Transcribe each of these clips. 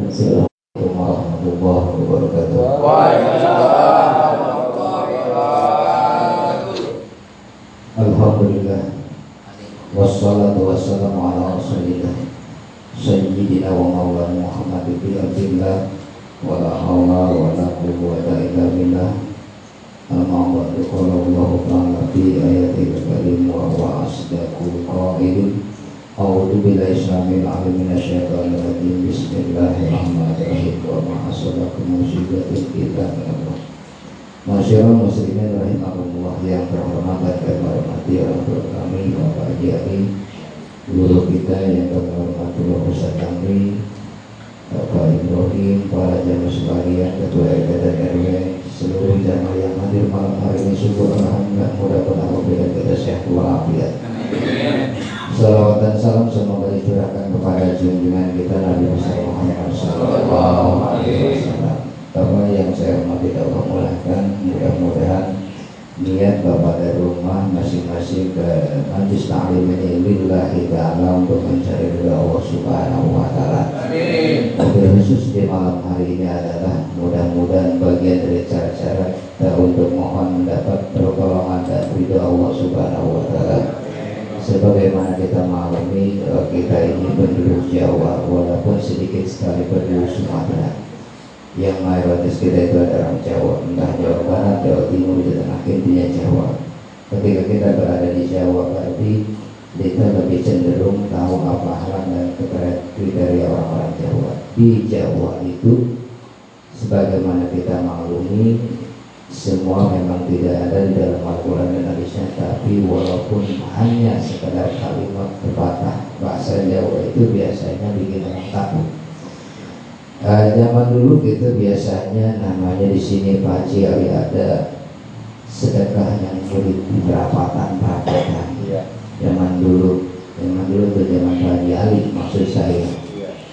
Assalamualaikum warahmatullahi wabarakatuh. Alhamdulillah wa ta'ala A'udzu billahi samil alim minasyaitonir rajim Bismillahirrahmanirrahim. Wa ma asabakum musibatin kita Allah Masyarakat muslimin rahimahullah yang terhormat dan kami hormati orang tua kami Bapak Haji guru kita yang hormati Bapak Ustaz kami Bapak Ibrahim, para jamaah sekalian, Ketua RT dan RW, seluruh jamaah yang hadir malam hari ini. Syukur Alhamdulillah mudah-mudahan kita sehat walafiat. Salawat dan salam semoga dicurahkan kepada junjungan kita Nabi Muhammad Sallallahu Alaihi Wasallam. Bapak yang saya hormati Allah mulahkan mudah-mudahan niat Bapak dari rumah masing-masing ke majlis ta'lim ini lillahi ta'ala untuk mencari ridha Allah Subhanahu wa taala. Amin. khusus di malam hari ini adalah mudah-mudahan bagian dari cara-cara untuk mohon mendapat pertolongan dan ridha Allah Subhanahu wa taala. Sebagaimana kita maklumi kita ini penduduk Jawa walaupun sedikit sekali penduduk Sumatera. Yang mayoritas kita itu adalah Jawa entah Jawa Barat, Jawa Timur, di tengah intinya Jawa. Ketika kita berada di Jawa berarti kita lebih cenderung tahu apa hal dan kriteria orang-orang Jawa. Di Jawa itu sebagaimana kita maklumi semua memang tidak ada di dalam Al-Quran dan Hadisnya tapi walaupun hanya sekedar kalimat terbatas bahasa Jawa itu biasanya bikin orang takut Uh, zaman dulu gitu biasanya namanya di sini Pak Haji Ali ada sedekah yang kulit perapatan perapatan. Iya. Zaman dulu, zaman dulu itu zaman Pak Haji Ali maksud saya.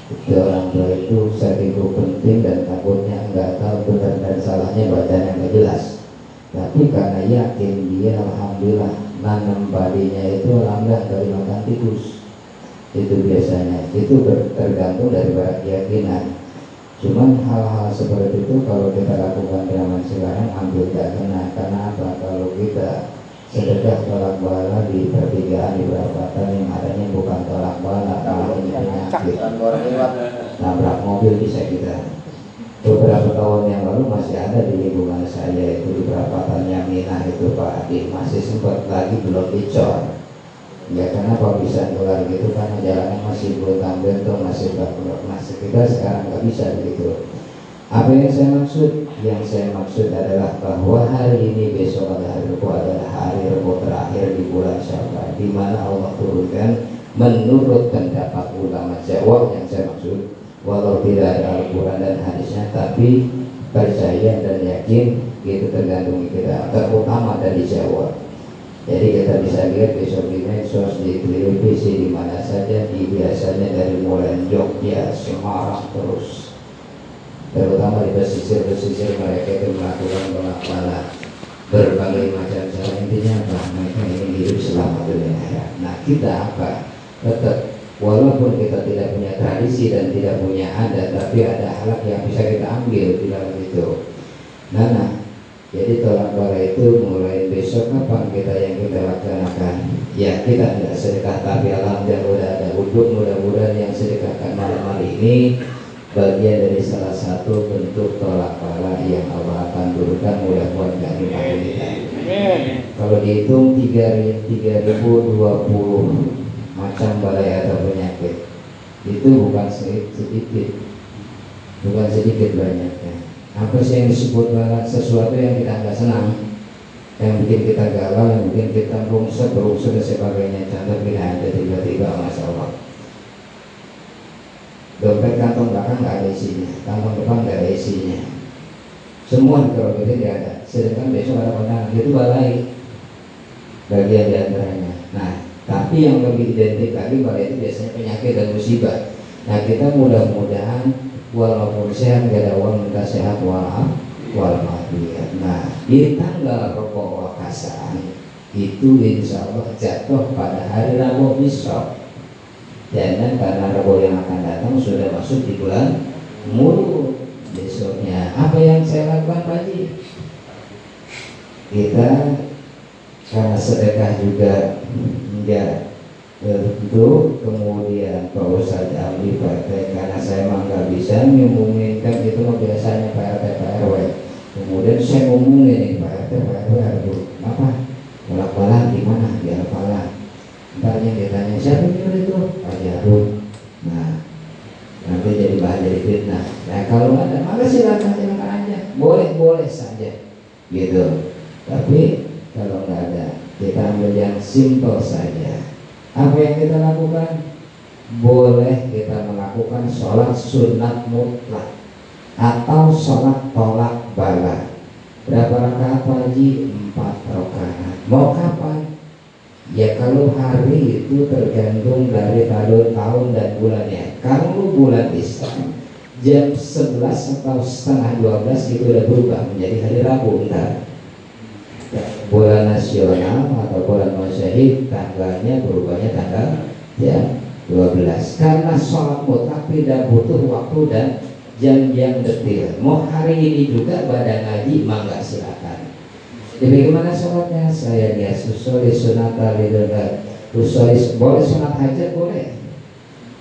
Itu orang tua itu saking penting dan takutnya nggak tahu benar dan salahnya bacaan yang nggak jelas. Tapi karena yakin dia alhamdulillah nanam padinya itu alhamdulillah dari makan tikus. Itu biasanya itu tergantung dari keyakinan Cuman hal-hal seperti itu kalau kita lakukan zaman sekarang tidak kena Karena apa? Kalau kita sedekah tolak bala di pertigaan di perapatan yang adanya bukan tolak bala malah ini penyakit nabrak mobil bisa kita beberapa tahun yang lalu masih ada di lingkungan saya itu di perapatan Yamina itu Pak Adi. Masih sempat lagi belum dicor. Ya kenapa bisa keluar gitu karena jalannya masih belum tuh masih belum masih kita sekarang nggak bisa begitu apa yang saya maksud? Yang saya maksud adalah bahwa hari ini besok ada hari Rabu adalah hari Rabu terakhir di bulan Syawal di mana Allah turunkan menurut pendapat ulama Jawa. Yang saya maksud walau tidak ada Al-Quran dan hadisnya tapi percaya dan yakin itu tergantung kita terutama dari Jawa. Jadi kita bisa lihat besok di medsos, di televisi, di mana saja, di biasanya dari mulai Jogja, Semarang terus. Terutama di pesisir-pesisir mereka itu melakukan pengapalan berbagai macam cara intinya apa? Mereka ingin hidup selama dunia akhirat. Nah kita apa? Tetap walaupun kita tidak punya tradisi dan tidak punya adat, tapi ada hal yang bisa kita ambil di dalam itu. Nah, nah jadi tolak bala itu mulai besok kapan kita yang kita laksanakan? Ya kita tidak sedekah tapi alhamdulillah udah ada uduk mudah-mudahan yang sedekahkan malam hari ini bagian dari salah satu bentuk tolak bala yang Allah akan turunkan mudah-mudahan gak kita. Kalau dihitung 3020 macam balai atau penyakit itu bukan sedikit, bukan sedikit banyaknya. Apa sih yang disebut sesuatu yang kita nggak senang yang bikin kita galau, yang bikin kita rungsek, rungsek dan sebagainya. Contoh kita ada tiba-tiba Masya Allah dompet kantong belakang nggak ada isinya kantong depan nggak ada isinya semua di kerobetin tidak ada sedangkan besok ada kondangan itu balai bagian di antaranya nah tapi yang lebih identik lagi balai itu biasanya penyakit dan musibah nah kita mudah-mudahan walaupun sehat gak ada uang minta sehat wal walafiat. Nah di tanggal rokok wakasan itu insya Allah jatuh pada hari Rabu besok. Dan karena Rabu yang akan datang sudah masuk di bulan mulu besoknya. Apa yang saya lakukan pagi kita karena sedekah juga enggak tentu kemudian Pak Ustadz Amri Pak karena saya memang nggak bisa mengumumkan itu biasanya Pak RT Pak RW kemudian saya ngomongin Pak RT Pak RW apa? Bolak balik di mana di Alfalah entarnya ditanya siapa yang itu? Pak Jarud nah nanti jadi bahan dari fitnah. Nah kalau ada maka silakan silakan aja boleh boleh saja. Gitu. Tapi kalau nggak ada kita ambil yang simple saja. Apa yang kita lakukan? Boleh kita melakukan sholat sunat mutlak atau sholat tolak bala. Berapa rakaat wajib empat rakaat. Mau kapan ya kalau hari itu tergantung dari tahun tahun dan bulannya. Kalau bulan Islam jam 11 atau setengah 12 itu udah berubah menjadi hari Rabu entar bulan nasional atau bulan masyahid tanggalnya berubahnya tanggal ya 12 karena sholat mutlak tidak butuh waktu dan jam yang detil. Mau hari ini juga badan ngaji mangga silakan bagaimana sholatnya? Saya dia susuli sunat alidullah usuli boleh sunat hajat? Boleh.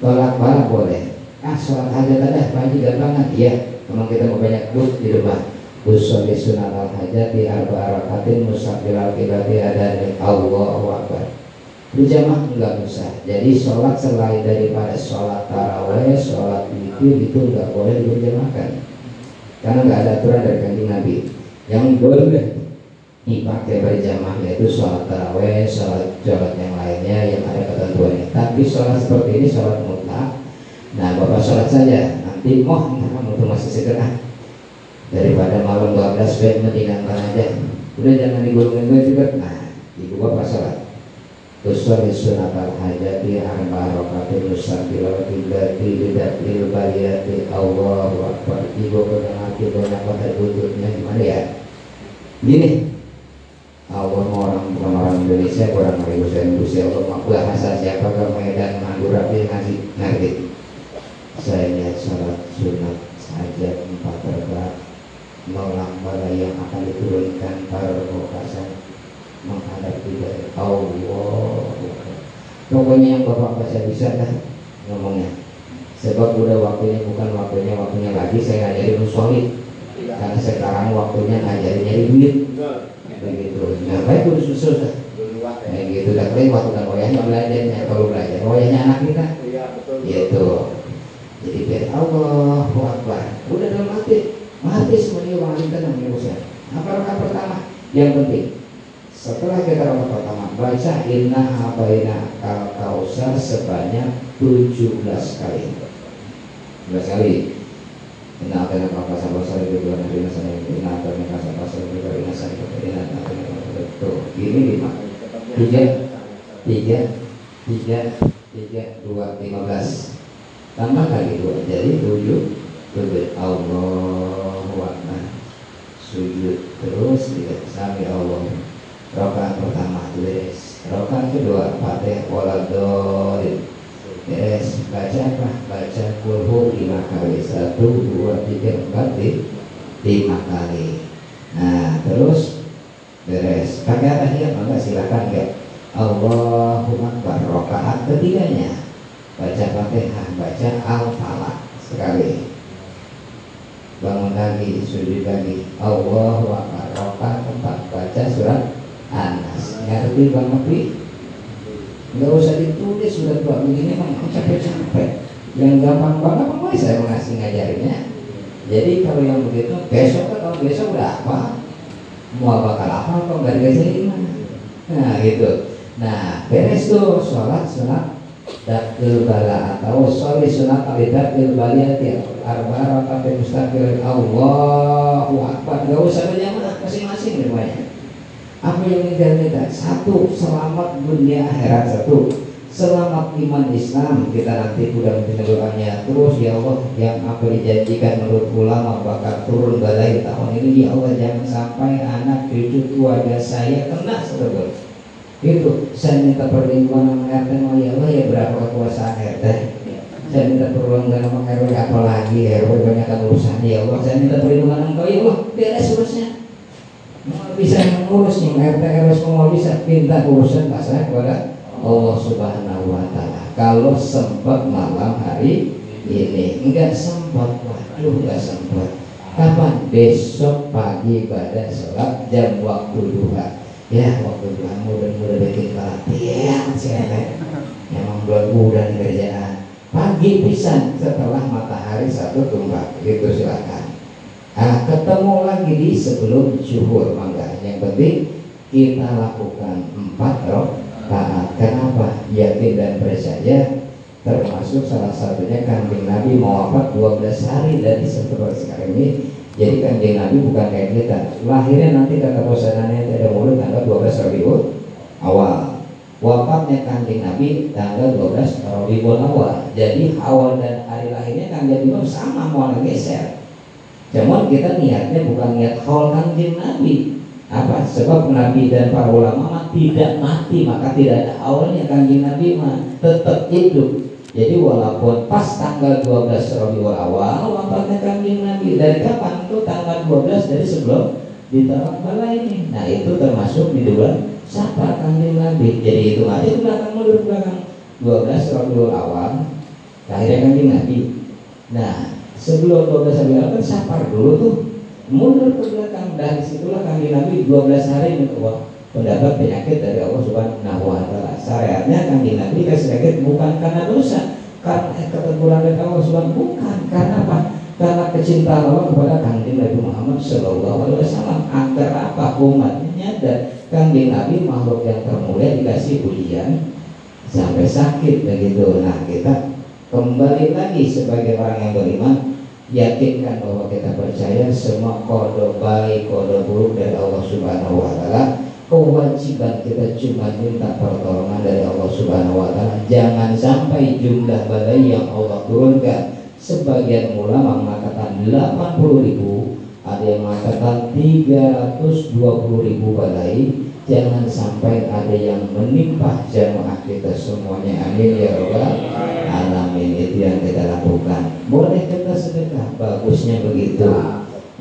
Tolak bala boleh. Ah sholat hajat ada pagi banget ya memang kita mau banyak but di rumah. Usolli sunat al hajati arba rakatin musafir al kibati ada Allahu Akbar. Berjamaah enggak usah Jadi sholat selain daripada sholat taraweh Sholat witir itu enggak boleh berjamaahkan Karena enggak ada aturan dari kanjeng Nabi. Yang boleh dipakai berjamaah yaitu sholat taraweh, sholat sholat yang lainnya yang ada ketentuannya. Tapi sholat seperti ini sholat mutlak. Nah bapak sholat saja. Nanti moh tuh masih segera daripada malam 12 bed mendingan aja. Udah jangan digulungin gue juga. Nah ibu bapak sholat. Usul sunat al hajati arba rokatin musafil tiblati lidatil baliyati Allah wakbar Ibu hati banyak pada bututnya gimana ya? Gini Allah orang bukan orang Indonesia dari bahasa Indonesia Allah mau bahasa siapa ke Medan Madura dia ngasih ngerti. Saya lihat sholat sunat saja empat rakaat. Melambara yang akan diturunkan para rokasan menghadapi dari Allah. Pokoknya yang bapak baca bisa dah ngomongnya. Sebab udah waktunya bukan waktunya waktunya lagi saya ngajarin solid karena sekarang waktunya ngajarin nyari duit begitu nah baik udah susul dah kayak gitu dah kalian waktu kan wayahnya belajarnya kalau belajar. Wayahnya anak kita. Gitu. Jadi biar Allah Akbar. Udah dalam hati mati semuanya wali tenang ya Ustaz apa rakaat pertama? Yang penting setelah kita rakaat pertama baca inna habaina kal kausar sebanyak 17 kali. 17 kali Kasar Ini lima. Tiga Tiga Tiga Tiga Dua Lima belas. Tambah kali dua. Jadi tujuh Tujuh. Allah Akbar. Sujud terus tidak sampai Allah. Rokaat pertama beres Rokaat kedua Fatih Waladolin Baca apa? Baca kulhu lima kali. Satu, dua, tiga, empat, lima kali. Nah terus Beres. Pakai tahiyat maka silakan ya. Allahu Akbar. Rokaat ketiganya. Baca Fatihah Baca Al-Falaq Sekali. Bangun lagi sujud lagi Allah Akbar. Tempat baca surat Anas ngerti bang Nabi nggak usah ditulis sudah dua begini mah capek-capek yang gampang banget apa saya mengasih ngajarinnya? Jadi kalau yang begitu besok atau besok udah apa? Mau bakal apa kok nggak dikasih gimana nah gitu. Nah beres tuh sholat sholat dakil bala atau soli sunat ali dakil baliyati arba rakaat mustaqil Allahu akbar. Gak usah berjamaah masing-masing riwayat apa yang minta satu selamat dunia akhirat satu. Selamat iman Islam. Kita nanti sudah mendengarkannya. Terus ya Allah yang apa dijanjikan menurut ulama bakal turun balai tahun ini. Ya Allah jangan sampai anak cucu keluarga saya kena setelah itu saya minta perlindungan sama RT oh ya Allah ya berapa kekuasaan RT saya minta perlindungan sama RW apalagi RW banyak urusan ya Allah saya minta perlindungan engkau ya Allah beres urusnya bisa mengurus nih RT RW semua bisa minta urusan pasrah kepada Allah Subhanahu Wa Taala. Kalau sempat malam hari ini enggak sempat waduh enggak sempat kapan? Besok pagi pada sholat jam waktu duha. Ya waktu duha mudah-mudah bikin pelatihan sih emang bulan bulan kerjaan. Pagi pisan setelah matahari satu tumbak itu silakan. Nah, ketemu lagi di sebelum zuhur yang penting kita lakukan empat roh taat kenapa yakin dan percaya termasuk salah satunya kanjeng Nabi mau apa 12 hari dari seperti sekarang ini jadi kanjeng Nabi bukan kayak kita lahirnya nanti kata bosanannya tidak mulai tanggal 12 Rabiul awal wafatnya kanjeng Nabi tanggal 12 Rabiul Awal. Jadi awal dan hari lahirnya kanjeng Nabi sama mau geser. Cuman kita niatnya bukan niat haul kanjeng Nabi. Apa? Sebab Nabi dan para ulama tidak mati maka tidak ada awalnya kanjeng Nabi mah tetap hidup. Jadi walaupun pas tanggal 12 Rabiul Awal wafatnya kanjeng Nabi dari kapan? Itu tanggal 12 dari sebelum ditaruh balai ini. Nah itu termasuk di bulan siapa kanjeng Nabi jadi itu ke belakang mundur belakang 12 Rabiul Awal lahirnya kanjeng Nabi nah sebelum 12 Rabiul Awal kan sapar dulu tuh mundur ke dari situlah kanjeng Nabi 12 hari wah pendapat penyakit dari Allah Subhanahu wa taala. Syariatnya kanjeng Nabi sakit bukan karena dosa, karena keteguran dari Allah Subhanahu bukan karena apa? Karena kecintaan Allah kepada kanjeng Nabi Muhammad Shallallahu Alaihi Wasallam agar apa umatnya dan Kanjeng Nabi makhluk yang termulia dikasih ujian sampai sakit begitu. Nah kita kembali lagi sebagai orang yang beriman yakinkan bahwa kita percaya semua kode baik kode buruk dari Allah Subhanahu Wa Taala. Kewajiban kita cuma minta pertolongan dari Allah Subhanahu Wa Taala. Jangan sampai jumlah badai yang Allah turunkan. Sebagian ulama mengatakan 80 ribu ada yang mengatakan 320 ribu badai. Jangan sampai ada yang menimpa jamaah kita semuanya. Amin ya robbal alamin. Itu yang kita lakukan. Boleh kita sedekah? Bagusnya begitu.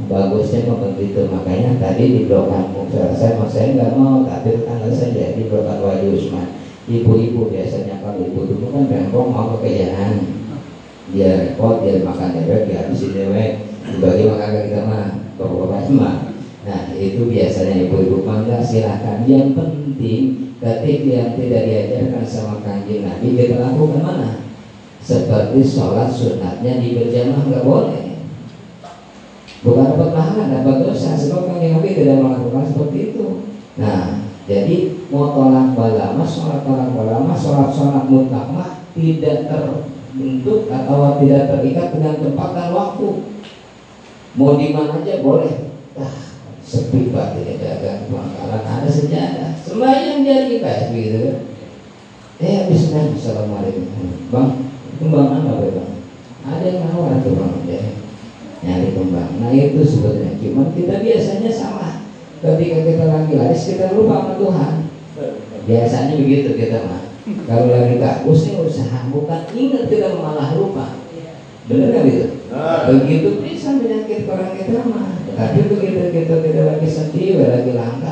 Bagusnya begitu. Makanya tadi di blokan saya saya nggak mau tapi tanggal saja di blokan Wali Usman ibu-ibu biasanya kalau ibu dulu kan rempong mau kekayaan dia repot dia makan dewek dia habisin dewek sebagai makan kita mah bapak-bapak mah nah itu biasanya ibu-ibu mangga silahkan yang penting ketika yang tidak diajarkan sama kanjeng Nabi kita lakukan mana? Seperti sholat sunatnya di berjamaah nggak boleh. Bukan dapat pahala dapat dosa. Sebab kanjeng Nabi tidak melakukan seperti itu. Nah jadi mau tolak balama sholat tolak balama sholat sholat mutlak tidak terbentuk atau tidak terikat dengan tempat dan waktu mau di mana aja boleh. Ah, sepi pak tidak jaga pangkalan. Ada sejarah. Sembahyang jadi kayak begitu kan. Eh habis kan assalamualaikum. Bang kembang apa bang ada yang nawar tuh bang. Ya nyari kembang. Nah itu sebetulnya cuman kita biasanya sama ketika kita lagi laris kita lupa sama Tuhan. Biasanya begitu kita mah kalau lagi pusing usaha. Bukan ingat kita malah lupa benar nggak gitu begitu bisa menyakit orang kita mah tapi begitu kita tidak lagi sedih lagi langka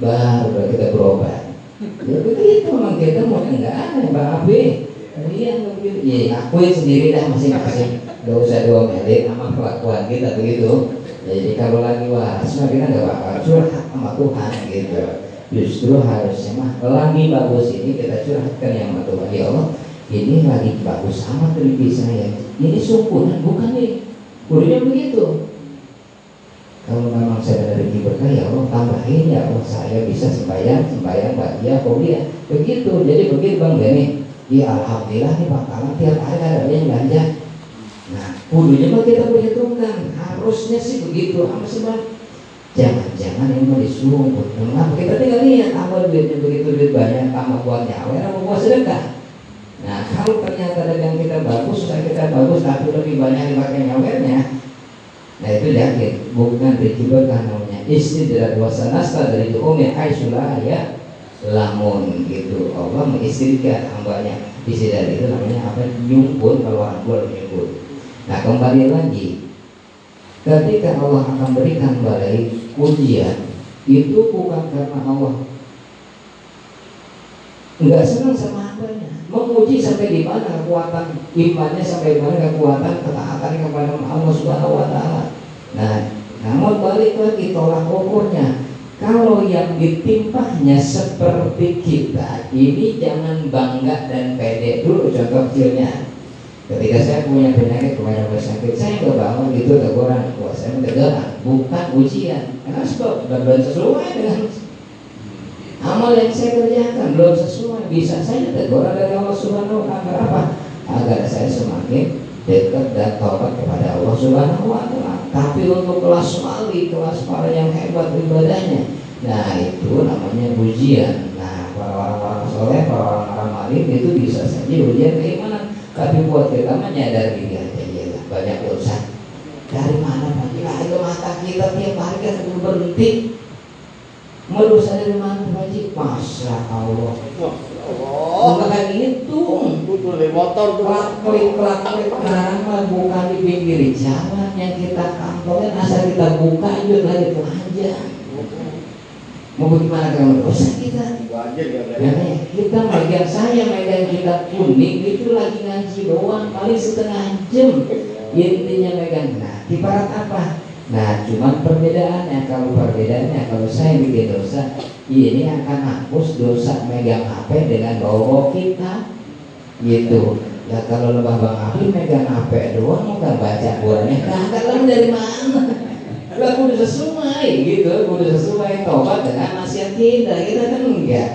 baru kita berobat. Ya begitu memang kita mau enggak ada mbak Abi. Iya begitu ya akuin sendiri dah masing-masing gak usah diomelin sama kelakuan kita begitu. Jadi kalau lagi waras kita nggak bakal curhat sama Tuhan gitu. Justru harusnya mah lagi bagus ini kita curhatkan yang sama Tuhan. Ya Allah ini lagi bagus sama televisi saya ini syukuran bukan nih. Kudunya begitu. Kalau memang saya rezeki berkah ya Allah tambahin ya Allah saya bisa sembahyang sembahyang bahagia dia begitu jadi begitu bang Denny ya alhamdulillah nih bakalan tiap hari ada yang belanja. Nah kudunya mah kita perhitungkan harusnya sih begitu apa sih bang? Jangan-jangan ini mau disuruh kenapa kita tinggal lihat apa duitnya begitu duit banyak tambah buat nyawer apa buat sedekah Nah kalau ternyata dagang kita bagus, usaha kita bagus, tapi lebih banyak dipakai nyawernya, nah itu yakin. Bukan berkibah namanya istidrat wasanasta dari umi aisulah ya lamun gitu. Allah mengistrikan hambanya. Isi dari itu namanya apa? Nyumpun kalau orang tua nyumpun nah kembali lagi. Ketika Allah akan berikan balai ujian itu bukan karena Allah. Nggak senang sama hambanya menguji sampai di mana kekuatan imannya sampai di mana kekuatan ketaatan kepada Allah Subhanahu Wa Taala. Nah namun balik lagi tolak ukurnya. Kalau yang ditimpahnya seperti kita ini jangan bangga dan pede dulu contoh kecilnya. Ketika saya punya penyakit kemarin sakit saya nggak bangun gitu teguran wah saya teguran bukan ujian. Karena sebab belum sesuai dengan amal yang saya kerjakan belum sesuai bisa saya teguran dari Allah Subhanahu Wa Taala apa agar saya semakin dekat dan tobat kepada Allah Subhanahu Wa Taala tapi untuk kelas wali, kelas para yang hebat ibadahnya, nah itu namanya ujian. Nah, para orang-orang soleh, para orang-orang alim itu bisa saja ujian keimanan. Tapi buat kita menyadari diri aja ya banyak dosa. Dari mana? Ya, itu mata kita tiap hari kan belum berhenti. Mau dosa dari mana Pak? Masya Allah. Oh, kayak gitu. Dari motor tuh. Klik klik nama bukan di pinggir jalan yang kita kantongin asal kita buka itu lagi aja. Mau bagaimana kalau dosa kita? Wajar ya Ya, kita megang saya megang kita kuning itu lagi ngaji doang paling setengah jam intinya megang nah ibarat apa nah cuman perbedaannya kalau perbedaannya kalau saya bikin dosa ini akan hapus dosa megang HP dengan bawa kita. Gitu. Ya kalau lebah bang Abi megang HP doang mau nggak baca Qurannya? Kagak lalu dari mana? Lah kudu sesuai gitu. Kudu sesuai tobat dengan nasihat kita. Kita kan enggak.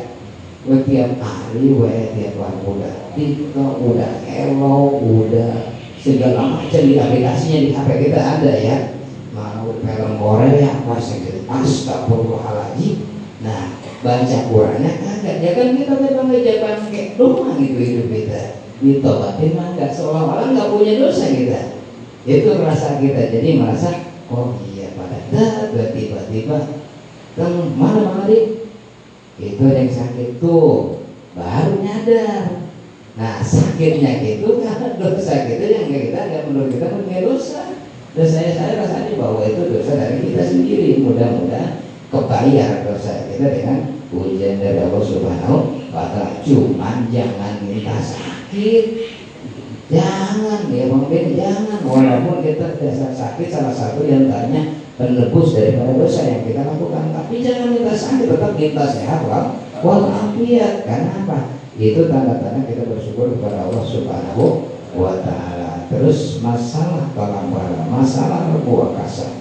Gue tiap hari gue tiap hari. Udah TikTok udah Hello udah segala macam di aplikasinya di HP kita ada ya film Korea apa gitu astagfirullahaladzim nah baca Qurannya kagak. Ya kan kita memang ngejaban kayak doang gitu hidup kita. Ditobatin mah nggak seolah-olah nggak punya dosa kita. Itu merasa kita. Jadi merasa oh iya pada dah tiba-tiba kan mana mana itu yang sakit tuh. Baru nyadar. Nah sakitnya gitu karena dosa gitu yang kita nggak menurut kita punya dosa dan saya saya rasanya bahwa itu dosa dari kita sendiri. Mudah-mudahan kebayar dosa kita dengan ujian dari Allah Subhanahu wa taala. Cuman jangan minta sakit. Jangan ya mungkin jangan. Walaupun kita dasar sakit salah satu yang tanya penebus daripada dosa yang kita lakukan. Tapi jangan minta sakit tetap minta sehat wal walafiat. Karena apa? Itu tanda-tanda kita bersyukur kepada Allah Subhanahu wa taala terus masalah bala masalah rebuah kasar.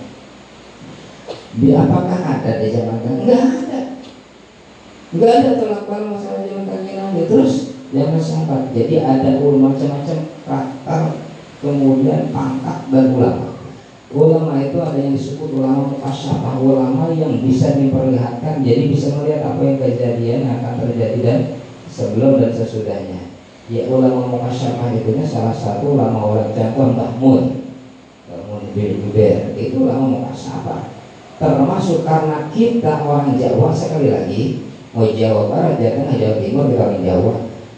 Di apakah ada di zaman kan enggak ada. Enggak ada tolak masalah zaman kaki nabi terus jangan sampai jadi ada macam-macam karakter kemudian pangkat dan ulama ulama itu ada yang disebut ulama mukasyafah ulama yang bisa diperlihatkan jadi bisa melihat apa yang kejadian akan terjadi dan sebelum dan sesudahnya ya ulama mukasyafah itu salah satu ulama orang Mun. Mbah Mun bin Jubair itu ulama mukasyafah termasuk karena kita orang Jawa sekali lagi mau Jawa Barat, Jawa Tengah, Jawa Timur, kita orang Jawa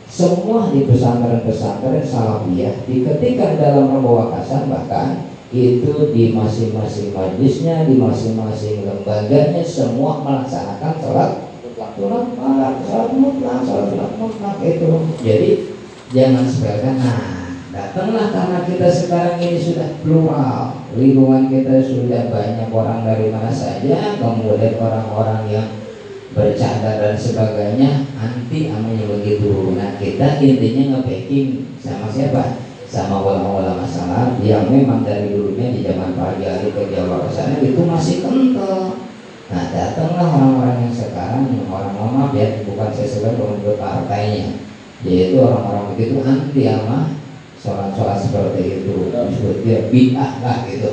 semua di pesantren-pesantren salafiyah diketikkan dalam membawa kasar bahkan itu di masing-masing majlisnya, di masing-masing lembaganya semua melaksanakan sholat mutlak, sholat mutlak, sholat mutlak itu. Jadi jangan sepelekan. Nah, datanglah karena kita sekarang ini sudah plural, lingkungan kita sudah banyak orang dari mana saja, kemudian orang-orang yang bercanda dan sebagainya anti amanya begitu. Nah kita intinya nge-backing sama siapa? Sama ulama-ulama salaf yang memang dari dulunya di zaman Pak Ali ke Jawa sana itu masih kental. Nah datanglah orang-orang yang sekarang yang orang maaf ya bukan sebagai pemimpin partainya yaitu orang-orang begitu anti sama sholat-sholat seperti itu. Disebut dia bid'ah lah gitu.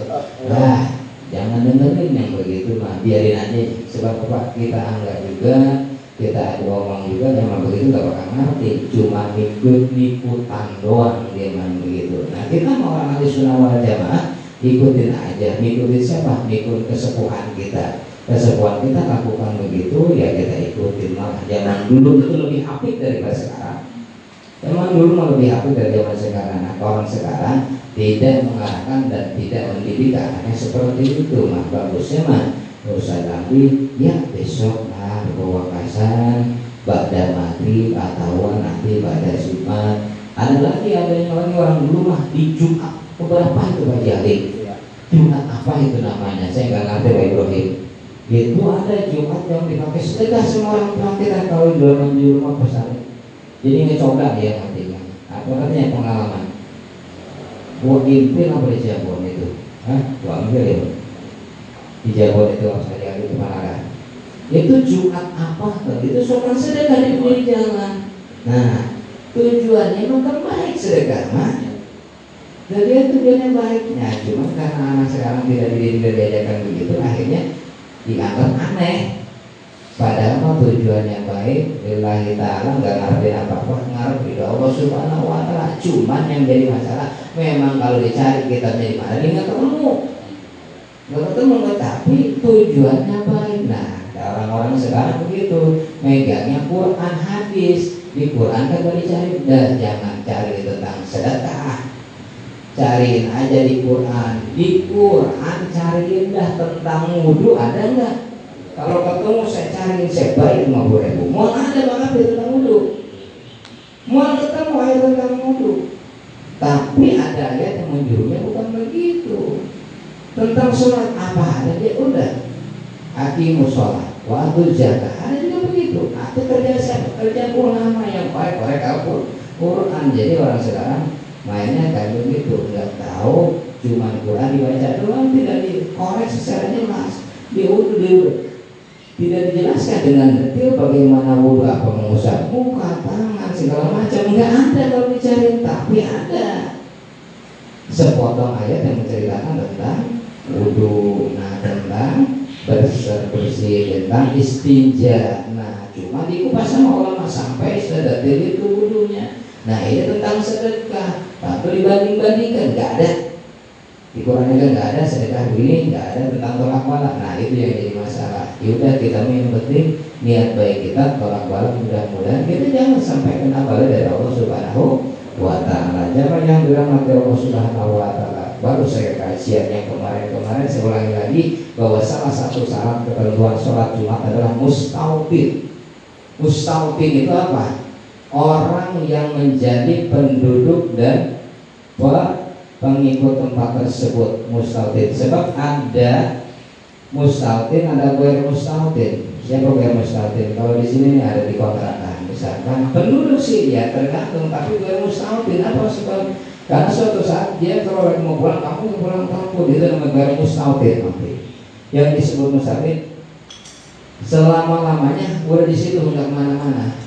Nah jangan dengerin yang begitu mah. Biarin aja. Sebab apa? Kita anggap juga kita ada ngomong juga memang begitu gak bakal ngerti. Cuma ikut ikutan doang dia memang begitu. Nah kita mau orang ahli sunnah wal jamaah ikutin aja. Ikutin siapa? Ikut kesepuhan kita. Kesepuhan kita lakukan begitu ya kita ikutin. Malah zaman dulu itu lebih apik daripada sekarang Emang dulu mau lebih aku dari zaman sekarang. Nah, orang sekarang tidak mengarahkan dan tidak mendidik anaknya seperti itu. Mah bagusnya mah usah lagi ya besok nah berwakasan pada mati atau nanti pada Jumat. Ada lagi ada yang lagi orang dulu mah di Jumat keberapa itu Pak Jali? Jumat apa itu namanya? Saya nggak ngerti Pak Ibrahim. Itu ada Jumat yang dipakai sedekah semua orang pelatihan kalau di dalam di rumah pesan jadi ngecoba ya artinya apa katanya pengalaman. Buat impil apa di Jabon itu? Hah? Dua ambil ya? Di Jabon itu saya itu mana itu Jumat apa? Itu soal sedekah di pinggir jalan. Nah tujuannya bukan baik sedekah mah jadi tujuannya baiknya. Cuma karena anak sekarang tidak diajarkan begitu akhirnya dianggap aneh Padahal mah tujuannya baik Lillahi ta'ala nggak ngerti apa-apa Ngerti Allah subhanahu wa ta'ala. Cuman yang jadi masalah Memang kalau dicari kita di mana Dia nggak ketemu. Nggak ketemu Tapi tujuannya baik. Nah orang-orang sekarang begitu Megangnya Quran hadis. Di Quran kan gak dicari. Dan jangan cari tentang sedekah. Cariin aja di Quran. Di Quran cariin dah tentang wudhu Ada nggak kalau ketemu saya cari saya bayar lima puluh ribu. Mau ada di tentang wudhu. Mau ketemu ayat tentang wudhu. Tapi ada ayat yang menjurunya bukan begitu. Tentang sholat apa ada dia udah. Aki musola, waktu jaga ada juga begitu. Itu kerja siapa? Kerja ulama yang baik mereka pun Quran. Jadi orang sekarang mainnya kayak begitu, nggak tahu cuma Quran dibaca doang tidak dikorek secara jelas. Diudu diudu tidak dijelaskan dengan detail bagaimana wudhu apa mengusap muka, tangan, segala macam. Nggak ada kalau dicari tapi ada. Sepotong ayat yang menceritakan tentang wudhu nah tentang bersih bersih tentang istinja. Nah cuma dikupas sama ulama sampai sedetil itu wudhunya. Nah ini tentang sedekah. Tapi dibanding bandingkan nggak ada di Quran kan nggak ada sedekah begini nggak ada tentang tolak balak nah itu yang jadi masalah. Yaudah kita yang penting niat baik kita tolak balak mudah-mudahan. Kita jangan sampai kena bala dari Allah Subhanahu wa taala. Jangan yang dirahmati Allah Subhanahu wa taala. Baru saya kajian yang kemarin-kemarin saya ulangi lagi bahwa salah satu syarat ketentuan sholat Jumat adalah mustautin mustautin itu apa? Orang yang menjadi penduduk dan pengikut tempat tersebut mustaltin sebab ada mustaltin ada gue mustaltin siapa gue mustaltin kalau di sini ada di kontrakan misalkan. Penduduk sih ya tergantung tapi gue mustaltin apa sebab? Karena suatu saat dia kalau lagi mau pulang kampung pulang kampung. Itu namanya gue mustaltin nanti yang disebut mustaltin selama lamanya udah di situ nggak ke mana-mana.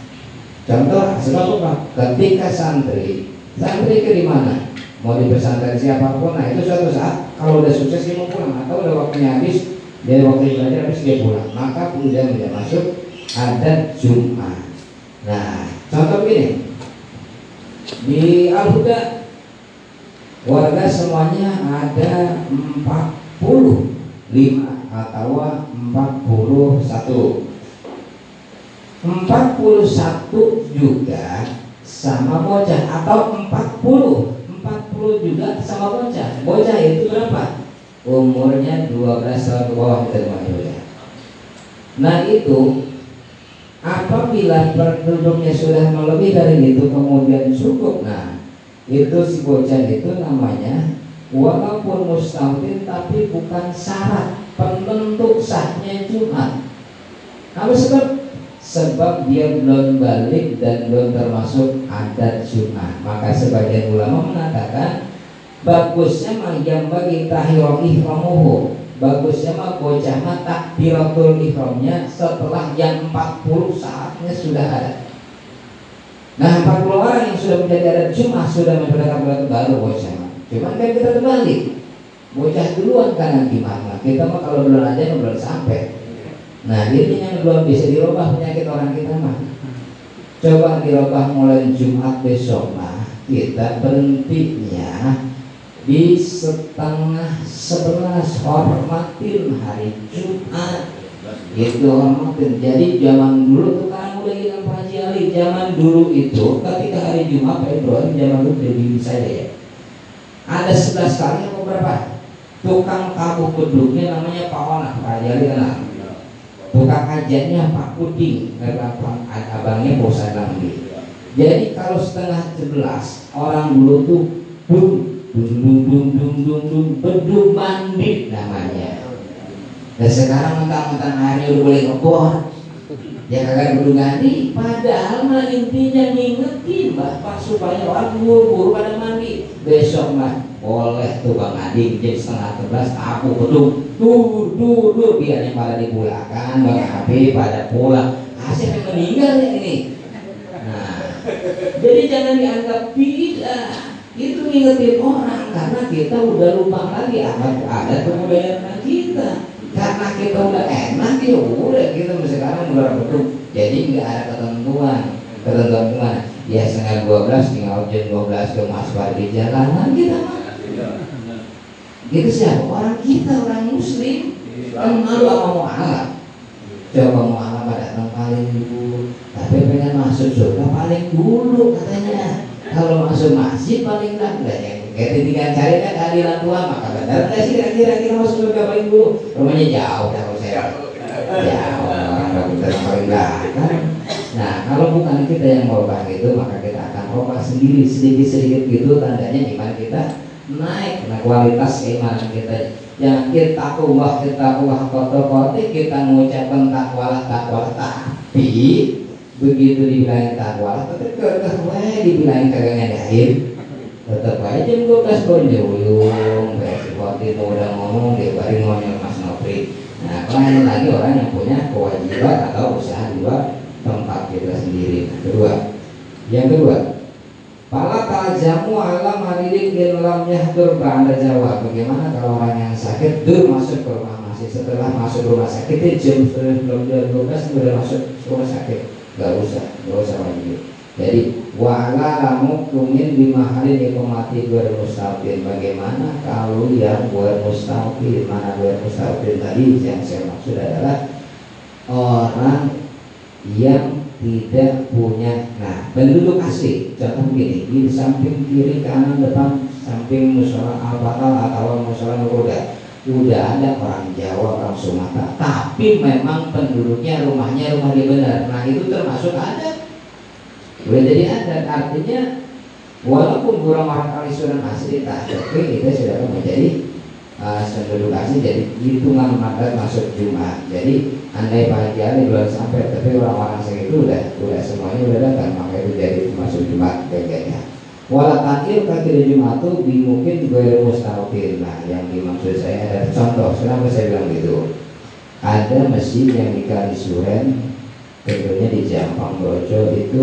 Contoh sebab apa? Ketika santri santri ke di mana mau di pesantren siapa pun nah itu suatu saat kalau udah sukses dia mau pulang. Atau udah waktunya habis dia waktu belajar habis dia pulang. Maka kemudian dia masuk adat Jumat. Nah contoh ini di Al Huda warga semuanya ada 45 atau 41 41 juga sama bocah atau 40 40 juga sama bocah. Bocah itu berapa? Umurnya 12 tahun ke bawah kita bocah nah itu apabila penduduknya sudah melebihi dari itu kemudian cukup nah itu si bocah itu namanya walaupun mustahil tapi bukan syarat penentu sahnya Jumat. Apa sebab sebab dia belum balik dan belum termasuk adat Jumat. Maka sebagian ulama mengatakan bagusnya mah yang bagi tahiro ihramuhu. Bagusnya mah bocah mah takbiratul ihramnya setelah yang 40 saatnya sudah ada. Nah 40 orang yang sudah menjadi adat Jumat sudah memperdakan baru bocah mah. Cuman kan kita terbalik. Bocah duluan kanan gimana? Kita mah kalau belum aja belum sampai. Nah ini yang belum bisa dirubah penyakit orang kita mah Coba dirubah mulai Jumat besok mah Kita berhentinya di setengah sebelas hormatin hari Jumat. Itu hormatin. Jadi zaman dulu tuh kan udah pengajian kali zaman dulu itu ketika hari Jumat Pak Ibrahim zaman dulu dari saya ya. Ada 11 kali atau berapa? Tukang tabuh beduknya namanya Pak Ona Pak Jali tukang kajiannya Pak Puding Pak abangnya Bosan Lambi jadi kalau setengah 11 orang dulu tuh dung dung dung dung dung dung dung beduk mandi namanya. Dan sekarang mentang-mentang airnya udah boleh ngebor. Ya kagak kudu ganti. Padahal mah intinya ngingetin bapak supaya orang buru pada mandi. Besok mah boleh tuh bang jadi setengah sebelas aku betul dur dur dur biar yang pada dipulangkan bang Abi pada pulang. Hasil yang meninggal ya ini? Nah jadi jangan dianggap bila itu ngingetin orang karena kita udah lupa lagi ada kebudayaan kita. Karena kita udah enak ya udah kita sekarang udah betul jadi nggak ada ketentuan. Ketentuan ya setengah dua belas tinggal jam dua belas ke mas di jalanan kita mah gitu siapa orang kita orang muslim kan malu apa mau alat coba mau alat datang paling dulu. Tapi pengen masuk surga paling dulu katanya. Kalau masuk masjid paling enggak ya kita tinggal cari kan keadilan Tuhan maka benar nggak sih kira-kira kita masuk surga paling dulu? Rumahnya jauh dah kalau saya jauh orang kita paling belakang nah kalau bukan kita yang merubah itu maka kita akan merubah sendiri sedikit-sedikit gitu tandanya iman kita naik. Nah kualitas keimanan kita. Yang kita ubah kita ubah kotor kotor kita mengucapkan takwalah takwalah tapi begitu dibilangin takwalah tapi kekeh dibilangin kagak ngadain tetap aja jam 12 berjuyung seperti itu udah ngomong dia baru ngomong Mas Nopri. Nah lain lagi orang yang punya kewajiban atau usaha di luar tempat kita sendiri. Nah, kedua. Yang kedua Pala tajamu alam hadirin in lam yahdur ba'da Jawa Bagaimana kalau orang yang sakit dur masuk ke rumah masih? Setelah masuk rumah sakit jam belum jam 12 sudah masuk rumah sakit. Gak usah, gak usah wajib jadi wala kamu kumin hari ikomati gue mustaqim. Bagaimana kalau yang gue mustaqim? Mana gue mustaqim tadi? Yang saya maksud adalah orang yang tidak punya. Nah penduduk asli contoh begini. Di samping kiri kanan depan samping musola apakah atau musola udah udah ada orang Jawa orang Sumatera. Tapi memang penduduknya rumahnya rumah di benar. Nah itu termasuk ada. Boleh jadi ada. Artinya walaupun kurang orang kali sunan asli tapi kita sudah menjadi uh, penduduk asli jadi hitungan mata masuk Jumat jadi andai pagi belum sampai tapi orang-orang segitu udah udah semuanya udah datang maka itu jadi masuk Jumat kayaknya Wala takir kaki Jumat itu mungkin gue mustahil. Nah, yang dimaksud saya ada contoh. Kenapa saya bilang gitu? Ada masjid yang di Kalisuren, tentunya di Jampang Brojo itu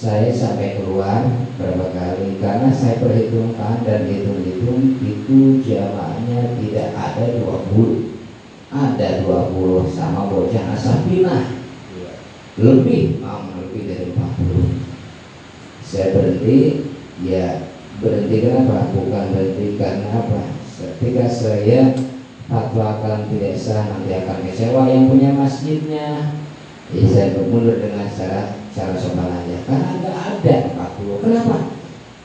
saya sampai keluar berapa kali? Karena saya perhitungkan dan hitung-hitung itu jamaahnya tidak ada 20 ada 20 sama bocah asapinah lebih mau lebih dari 40 saya berhenti ya berhenti kenapa? Bukan berhenti karena apa? Ketika saya fatwakan tidak sah nanti akan kecewa yang punya masjidnya jadi saya bermundur dengan cara cara sopan aja karena nggak ada 40 kenapa?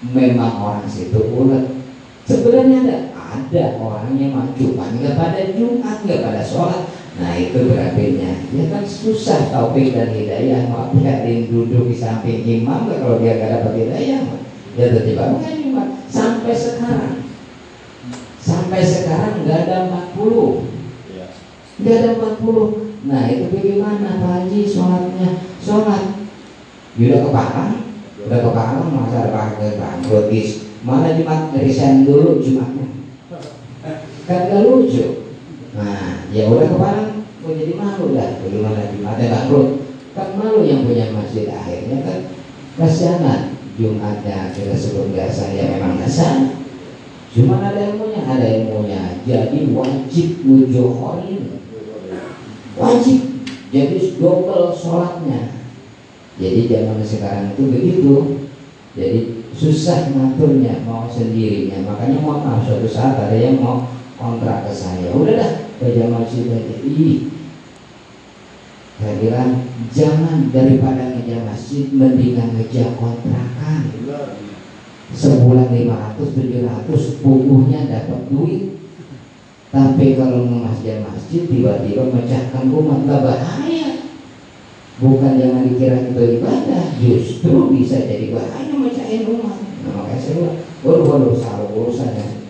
Memang orang situ ulet. Sebenarnya ada ada orang yang maju. Nggak pada jumat nggak pada sholat. Nah itu berapinya ya kan susah taufik dan hidayah. Biarin duduk di samping imam gak kalau dia nggak dapat hidayah ya tiba bukan jumat sampai sekarang. Sampai sekarang nggak ada 40 iya. nggak ada 40 nah itu bagaimana Pak Haji sholatnya? Sholat. Udah kepakan udah kepakan masa pakai bangkrut mana jumat? Resign dulu jumatnya. Kan gak lucu. Nah ya udah kepakan mau jadi malu dah. Bagaimana jumatnya bangkrut. Kan malu yang punya masjid akhirnya kan. Kasianan. Jumatnya kita sebut biasa ya memang dasar cuma ada ilmunya. Ada ilmunya. Jadi wajib wujuhorin wajib jadi double sholatnya jadi zaman sekarang itu begitu. Jadi susah ngaturnya mau sendirinya. Makanya mau maaf suatu saat ada yang mau kontrak ke saya. Udah dah ke zaman aja. Ih, saya bilang jangan daripada ngejar masjid mendingan ngejar kontrakan sebulan 500 700 puguhnya dapat duit tapi kalau masjid masjid tiba-tiba mecahkan rumah tak bahaya. Bukan jangan dikira itu ibadah justru bisa jadi bahaya mecahin rumah. Nah, makanya saya bilang waduh waduh salah urusannya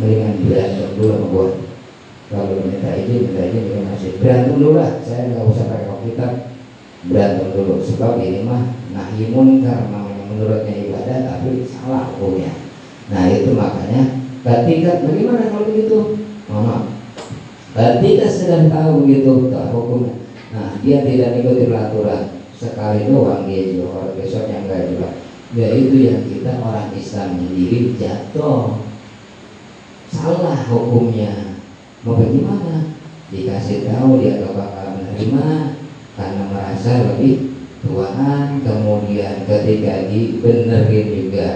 mendingan berantem dulu sama gue kalau minta izin minta izin dengan masjid. Berantem dulu lah saya nggak usah pakai kita berantem dulu. Sebab ini mah nahimun karena menurutnya ibadah tapi salah hukumnya. Nah itu makanya. Ketika bagaimana kalau begitu mama ketika sedang tahu begitu tak hukumnya. Nah dia tidak ikuti peraturan. Sekali doang dia juga besoknya enggak juga. Ya itu yang kita orang Islam sendiri jatuh. Salah hukumnya. Mau bagaimana? Dikasih tahu dia gak bakal menerima karena merasa lebih tuaan. Kemudian ketika dibenerin juga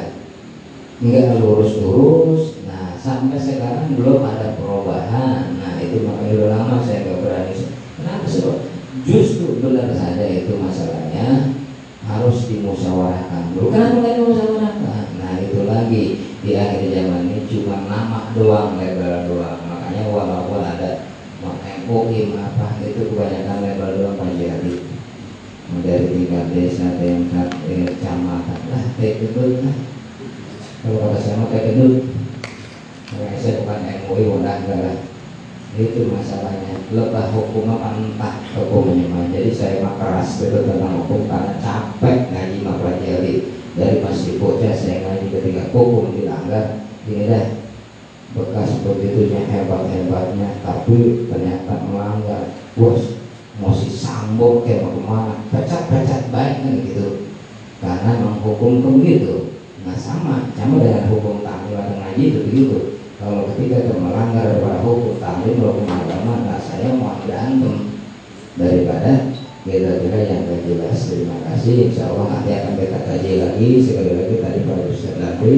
nggak lurus-lurus nah sampai sekarang belum ada perubahan. Nah itu makanya udah lama saya nggak berani. Kenapa sih justru benar saja itu masalahnya harus dimusyawarahkan. Dulu kenapa nggak dimusyawarahkan. Nah itu lagi. Di akhir zaman ini cuma nama doang label doang. Makanya walaupun ada MUI apa itu kebanyakan label doang Pak Jadi dari tingkat desa tingkat eh, kecamatan. Lah kayak gitu lah kalau kata saya mah kayak gitu saya bukan MUI enggak lah itu masalahnya lebah hukum apa entah hukumnya mah jadi saya mah keras itu tentang hukum karena capek ngaji mah Jadi dari masih bocah saya ngaji ketika hukum dilanggar ini deh bekas begitunya hebat-hebatnya tapi ternyata melanggar bos masih sambung kayak mau ke mana pecat-pecat baik kan gitu karena menghukum begitu nah sama sama dengan hukum atau ngaji itu begitu kalau ketika itu melanggar daripada hukum tahlil hukum agama nah saya mau berantem daripada kira-kira yang gak jelas terima kasih. Insya Allah nanti akan kita kaji lagi. Sekali lagi tadi Pak Ustaz nanti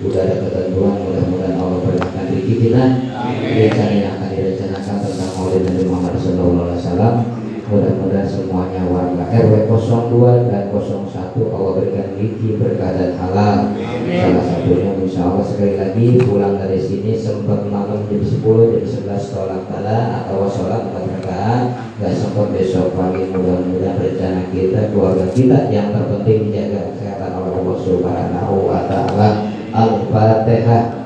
udah ada ketentuan mudah-mudahan Allah berikan rezeki kita rencana yang akan direncanakan tentang Maulid Nabi Muhammad SAW mudah-mudahan semuanya warga RW 02 dan 01 Allah berikan rezeki berkah dan halal salah satunya insya Allah sekali lagi pulang dari sini sempat malam jam 10 jam 11 sholat kala atau sholat empat rakaat Gak sempat besok pagi mudah-mudahan rencana kita, keluarga kita yang terpenting dijaga kesehatan oleh Allah Subhanahu wa taala. Al-Fatihah.